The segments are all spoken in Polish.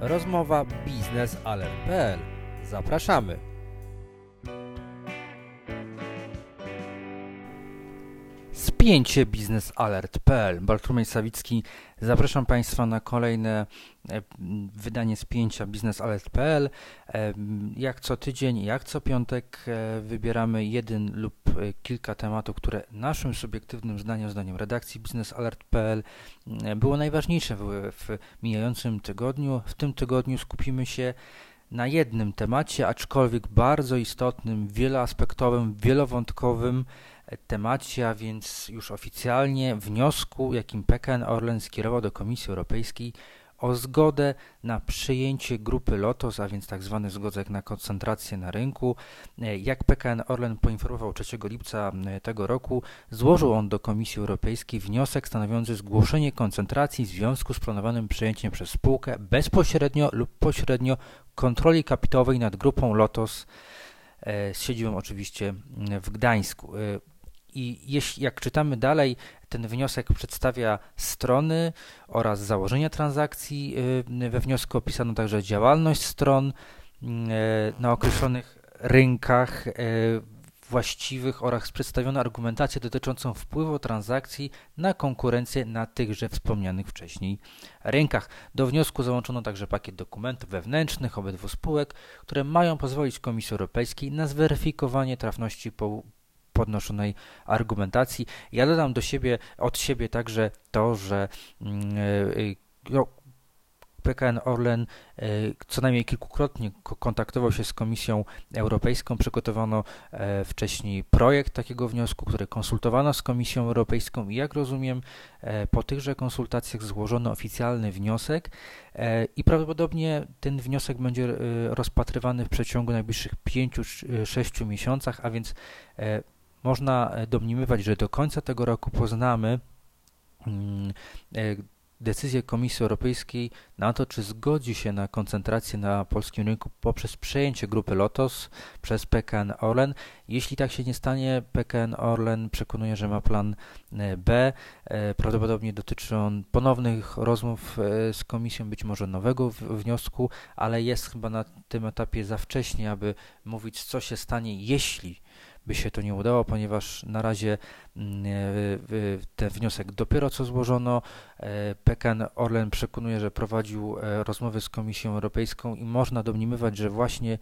Rozmowa biznesalert.pl. Zapraszamy. Spięcie biznesalert.pl. Bartłomiej Sawicki. Zapraszam Państwa na kolejne e, wydanie spięcia biznesalert.pl. E, jak co tydzień, jak co piątek e, wybieramy jeden lub kilka tematów, które naszym subiektywnym zdaniem, zdaniem redakcji biznesalert.pl było najważniejsze w, w mijającym tygodniu. W tym tygodniu skupimy się na jednym temacie, aczkolwiek bardzo istotnym, wieloaspektowym, wielowątkowym temacie, a więc już oficjalnie wniosku, jakim PKN Orlen skierował do Komisji Europejskiej o zgodę na przyjęcie grupy LOTOS, a więc tzw. Tak zgodzek na koncentrację na rynku. Jak PKN Orlen poinformował 3 lipca tego roku, złożył on do Komisji Europejskiej wniosek stanowiący zgłoszenie koncentracji w związku z planowanym przejęciem przez spółkę bezpośrednio lub pośrednio kontroli kapitałowej nad grupą LOTOS e, z siedzibą oczywiście w Gdańsku. I jeśli, jak czytamy dalej, ten wniosek przedstawia strony oraz założenia transakcji. E, we wniosku opisano także działalność stron na określonych rynkach właściwych oraz przedstawiono argumentację dotyczącą wpływu transakcji na konkurencję na tychże wspomnianych wcześniej rynkach. Do wniosku załączono także pakiet dokumentów wewnętrznych obydwu spółek, które mają pozwolić Komisji Europejskiej na zweryfikowanie trafności podnoszonej argumentacji. Ja dodam do siebie, od siebie także to, że yy, no, PKN Orlen e, co najmniej kilkukrotnie kontaktował się z Komisją Europejską. Przygotowano e, wcześniej projekt takiego wniosku, który konsultowano z Komisją Europejską i jak rozumiem, e, po tychże konsultacjach złożono oficjalny wniosek i prawdopodobnie ten wniosek będzie rozpatrywany w przeciągu najbliższych 5-6 miesiącach, a więc można domniemywać, że do końca tego roku poznamy mm, decyzję Komisji Europejskiej na to, czy zgodzi się na koncentrację na polskim rynku poprzez przejęcie grupy Lotos przez PKN Orlen. Jeśli tak się nie stanie, PKN Orlen przekonuje, że ma plan e, B. E, prawdopodobnie dotyczy on ponownych rozmów e, z Komisją, być może nowego wniosku, ale jest chyba na tym etapie za wcześnie, aby mówić, co się stanie, jeśli by się to nie udało, ponieważ na razie ten wniosek dopiero co złożono. E, PKN Orlen przekonuje, że prowadził e, rozmowy z Komisją Europejską i można domniemywać, że właśnie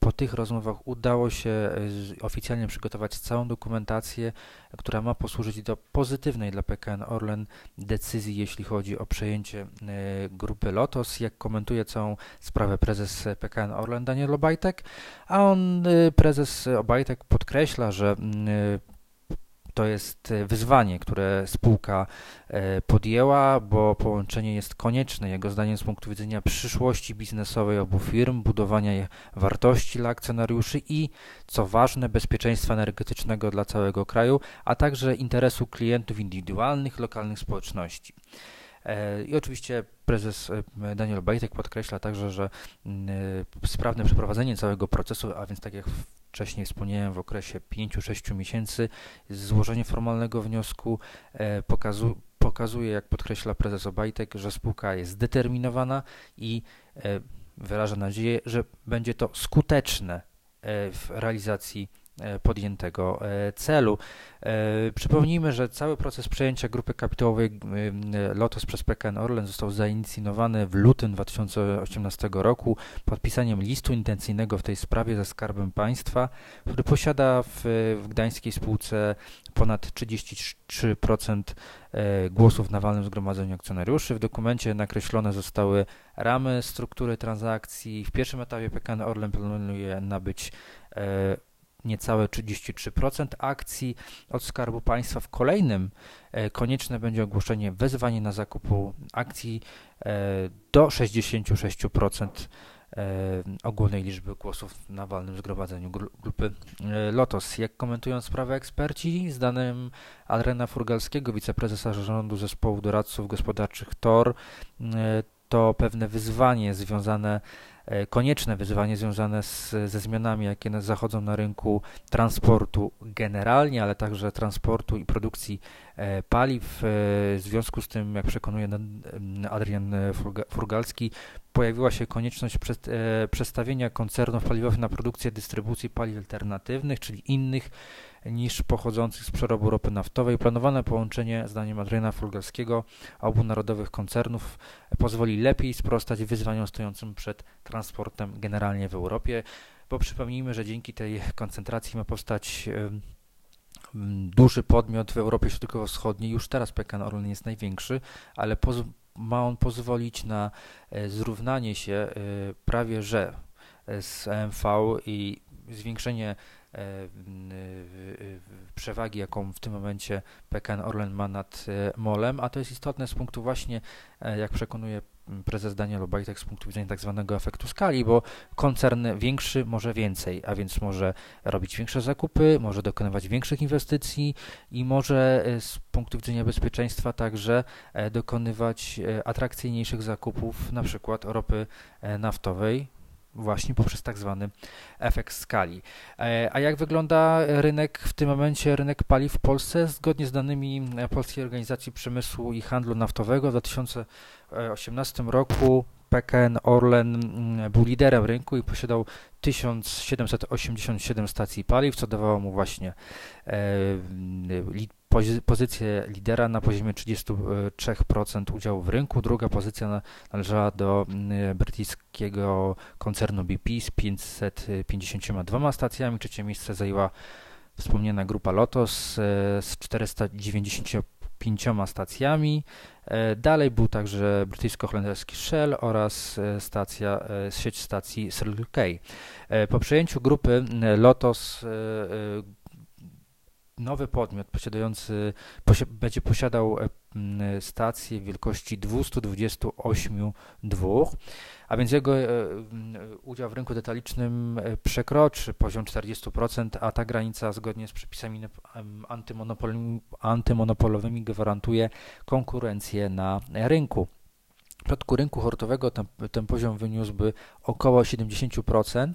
po tych rozmowach udało się oficjalnie przygotować całą dokumentację, która ma posłużyć do pozytywnej dla PKN Orlen decyzji, jeśli chodzi o przejęcie grupy Lotos. Jak komentuje całą sprawę prezes PKN Orlen Daniel Obajtek, a on, prezes Obajtek, podkreśla, że mm, to jest wyzwanie, które spółka e, podjęła, bo połączenie jest konieczne, jego zdaniem, z punktu widzenia przyszłości biznesowej obu firm, budowania wartości dla akcjonariuszy i, co ważne, bezpieczeństwa energetycznego dla całego kraju, a także interesu klientów indywidualnych, lokalnych społeczności. E, I oczywiście prezes e, Daniel Bajtek podkreśla także, że mm, sprawne przeprowadzenie całego procesu, a więc tak jak wcześniej wspomniałem, w okresie 5-6 miesięcy złożenie formalnego wniosku e, pokazu, pokazuje, jak podkreśla prezes Obajtek, że spółka jest zdeterminowana i e, wyraża nadzieję, że będzie to skuteczne e, w realizacji podjętego e, celu. E, przypomnijmy, że cały proces przejęcia grupy kapitałowej Lotos przez PKN Orlen został zainicjowany w lutym 2018 roku podpisaniem listu intencyjnego w tej sprawie ze Skarbem Państwa, który posiada w, w gdańskiej spółce ponad 33% głosów na walnym zgromadzeniu akcjonariuszy. W dokumencie nakreślone zostały ramy struktury transakcji. W pierwszym etapie PKN Orlen planuje nabyć niecałe 33% akcji od Skarbu Państwa. W kolejnym e, konieczne będzie ogłoszenie wezwanie na zakupu akcji e, do 66% e, ogólnej liczby głosów na walnym zgromadzeniu grupy Lotos. Jak komentują sprawę eksperci, z danym Adrena Furgalskiego, wiceprezesa zarządu zespołu doradców gospodarczych TOR, to pewne wyzwanie związane E, konieczne wyzwanie związane z, ze zmianami, jakie zachodzą na rynku transportu generalnie, ale także transportu i produkcji paliw. W związku z tym, jak przekonuje Adrian Furgalski, pojawiła się konieczność przestawienia koncernów paliwowych na produkcję dystrybucji paliw alternatywnych, czyli innych niż pochodzących z przerobu ropy naftowej. Planowane połączenie, zdaniem Adriana Fulgalskiego, obu narodowych koncernów pozwoli lepiej sprostać wyzwaniom stojącym przed transportem generalnie w Europie, bo przypomnijmy, że dzięki tej koncentracji ma powstać duży podmiot w Europie Środkowo-Wschodniej. Już teraz PKN Orlen jest największy, ale ma on pozwolić na e, zrównanie się e, prawie że z EMV i zwiększenie E, przewagi, jaką w tym momencie PKN Orlen ma nad e, MOLem, a to jest istotne z punktu właśnie, e, jak przekonuje prezes Daniel Obajtek, z punktu widzenia tak zwanego efektu skali, bo koncern większy może więcej, a więc może robić większe zakupy, może dokonywać większych inwestycji i może z punktu widzenia bezpieczeństwa także dokonywać atrakcyjniejszych zakupów, na przykład ropy naftowej, właśnie poprzez tak zwany efekt skali. E, a jak wygląda rynek w tym momencie, rynek paliw w Polsce? Zgodnie z danymi Polskiej Organizacji Przemysłu i Handlu Naftowego w 2018 roku PKN Orlen mm, był liderem rynku i posiadał 1787 stacji paliw, co dawało mu właśnie e, pozycję lidera na poziomie 33% udziału w rynku. Druga pozycja należała do mm, brytyjskiego koncernu BP z 552 stacjami. Trzecie miejsce zajęła wspomniana grupa Lotos e, z 495 stacjami. E, dalej był także brytyjsko-holenderski Shell oraz e, stacja, sieć stacji Circle K. Po przejęciu grupy Lotos nowy podmiot posiadający, posi będzie posiadał e, stację wielkości 228 dwóch, a więc jego e, udział w rynku detalicznym e, przekroczy poziom 40%, a ta granica zgodnie z przepisami antymonopolowymi gwarantuje konkurencję na rynku. W przypadku rynku hurtowego ten, ten, poziom wyniósłby około 70%,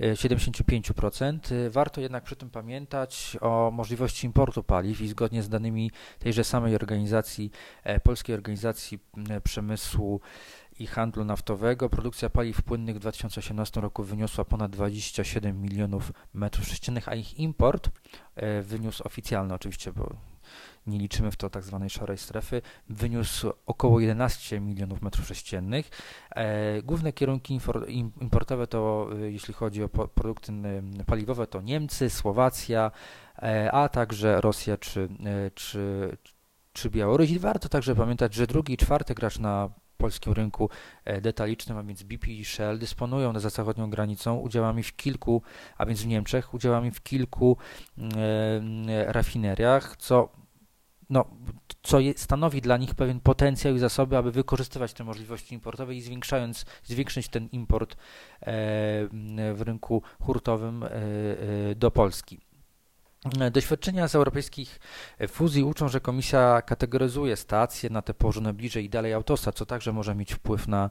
75%. E, Warto jednak przy tym pamiętać o możliwości importu paliw i zgodnie z danymi tejże samej organizacji, e, Polskiej Organizacji Przemysłu i Handlu Naftowego, produkcja paliw płynnych w 2018 roku wyniosła ponad 27 milionów metrów sześciennych, a ich import e, wyniósł oficjalny oczywiście, bo nie liczymy w to tak zwanej szarej strefy, wyniósł około 11 milionów metrów sześciennych. E, główne kierunki importowe to, e, jeśli chodzi o produkty paliwowe, to Niemcy, Słowacja, e, a także Rosja czy, czy, czy Białoruś. I warto także pamiętać, że drugi i czwarty gracz na polskim rynku detalicznym, a więc BP i Shell, dysponują za zachodnią granicą udziałami w kilku, a więc w Niemczech, udziałami w kilku e, rafineriach, co no, co stanowi dla nich pewien potencjał i zasoby, aby wykorzystywać te możliwości importowe i zwiększając, zwiększyć ten import e, w rynku hurtowym e, e, do Polski. Doświadczenia z europejskich fuzji uczą, że komisja kategoryzuje stacje na te położone bliżej i dalej autosa, co także może mieć wpływ na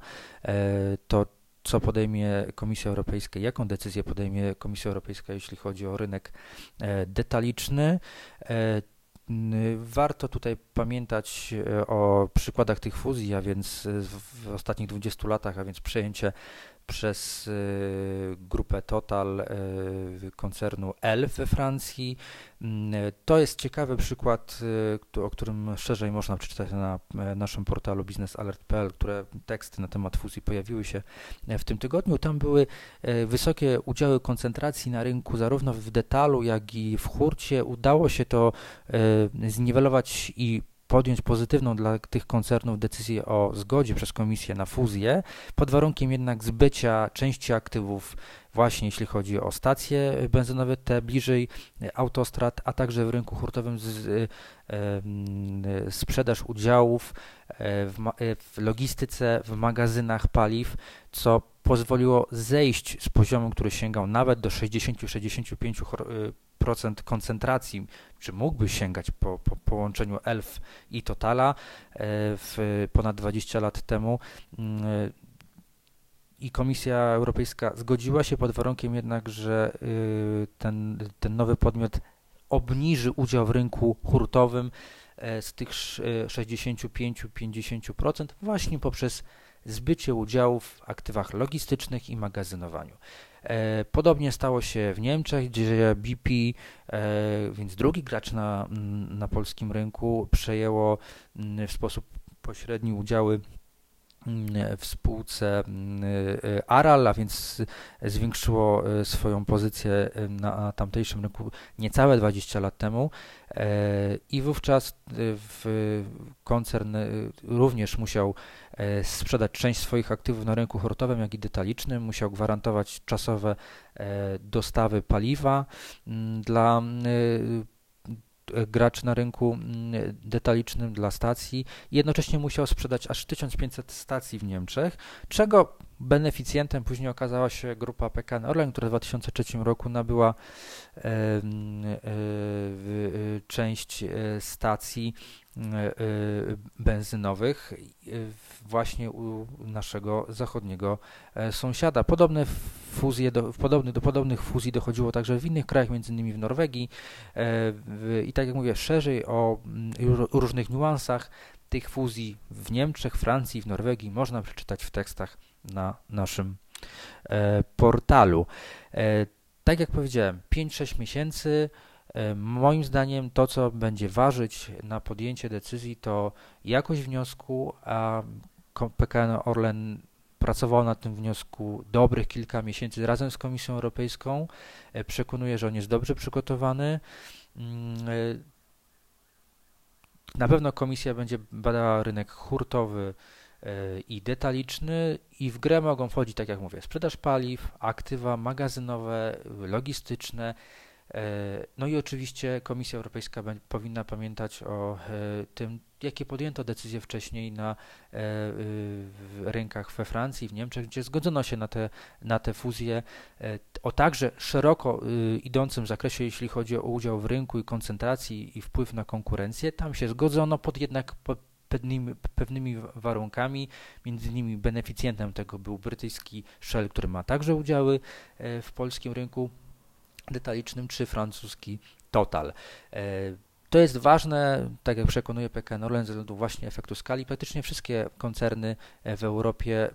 to, co podejmie Komisja Europejska, jaką decyzję podejmie Komisja Europejska, jeśli chodzi o rynek detaliczny. Warto tutaj pamiętać e, o przykładach tych fuzji, a więc w ostatnich 20 latach, a więc przejęcie przez y, grupę Total y, koncernu Elf we Francji. Mm, to jest ciekawy przykład, y, o którym szerzej można przeczytać na e, naszym portalu biznesalert.pl, które teksty na temat fuzji pojawiły się e, w tym tygodniu. Tam były e, wysokie udziały koncentracji na rynku, zarówno w detalu, jak i w hurcie. Udało się to zniwelować i podjąć pozytywną dla tych koncernów decyzję o zgodzie przez komisję na fuzję, pod warunkiem jednak zbycia części aktywów właśnie jeśli chodzi o stacje benzynowe, te bliżej autostrad, a także w rynku hurtowym z, sprzedaż udziałów e, w, e, w logistyce, w magazynach paliw, co pozwoliło zejść z poziomu, który sięgał nawet do 60-65% koncentracji, czy mógłby sięgać po, po połączeniu ELF i Totala e, w ponad 20 lat temu. Mm, i Komisja Europejska zgodziła się pod warunkiem jednak, że y, ten, ten nowy podmiot obniży udział w rynku hurtowym z tych 65-50% właśnie poprzez zbycie udziałów w aktywach logistycznych i magazynowaniu. E, podobnie stało się w Niemczech, gdzie BP, e, więc drugi gracz na, na polskim rynku, przejęło w sposób pośredni udziały w spółce Aral, a więc zwiększyło e, swoją pozycję na tamtejszym rynku niecałe 20 lat temu. I wówczas koncern również musiał E, sprzedać część swoich aktywów na rynku hurtowym, jak i detalicznym, musiał gwarantować czasowe e, dostawy paliwa mm, dla e, graczy na rynku mm, detalicznym dla stacji. Jednocześnie musiał sprzedać aż 1500 stacji w Niemczech, czego beneficjentem później okazała się grupa PKN Orlen, która w 2003 roku nabyła e, e, część stacji benzynowych właśnie u naszego zachodniego e, sąsiada. Podobne fuzje do, podobny, do podobnych fuzji dochodziło także w innych krajach, między innymi w Norwegii. E, I tak jak mówię, szerzej o mm, różnych niuansach tych fuzji w Niemczech, Francji, w Norwegii można przeczytać w tekstach na naszym e, portalu. Tak jak powiedziałem, 5-6 miesięcy Moim zdaniem to, co będzie ważyć na podjęcie decyzji, to jakość wniosku, a PKN Orlen pracował nad tym wniosku dobrych kilka miesięcy razem z Komisją Europejską. E, przekonuję, że on jest dobrze przygotowany. Mm, e, na pewno komisja będzie badała rynek hurtowy e, i detaliczny i w grę mogą wchodzić, tak jak mówię, sprzedaż paliw, aktywa magazynowe, logistyczne, E, no i oczywiście Komisja Europejska powinna pamiętać o e, tym, jakie podjęto decyzje wcześniej na e, rynkach we Francji, w Niemczech, gdzie zgodzono się na te, na te fuzje o także szeroko idącym zakresie, jeśli chodzi o udział w rynku i koncentracji i wpływ na konkurencję. Tam się zgodzono pod jednak pewnymi, pewnymi warunkami. Między innymi beneficjentem tego był brytyjski Shell, który ma także udziały w polskim rynku detalicznym, czy francuski Total. E, to jest ważne, tak jak przekonuje PKN Orlen, ze względu właśnie efektu skali. Praktycznie wszystkie koncerny e, w Europie,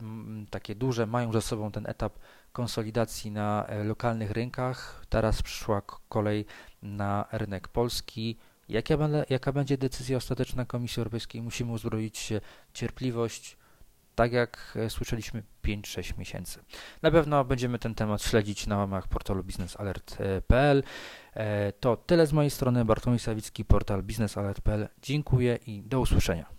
takie duże, mają za sobą ten etap konsolidacji na e, lokalnych rynkach. Teraz przyszła kolej na rynek polski. Jaka, jaka będzie decyzja ostateczna Komisji Europejskiej? Musimy uzbroić się cierpliwość, tak jak e, słyszeliśmy 5-6 miesięcy. Na pewno będziemy ten temat śledzić na łamach portalu biznesalert.pl. E, to tyle z mojej strony. Bartłomiej Sawicki, portal biznesalert.pl. Dziękuję i do usłyszenia.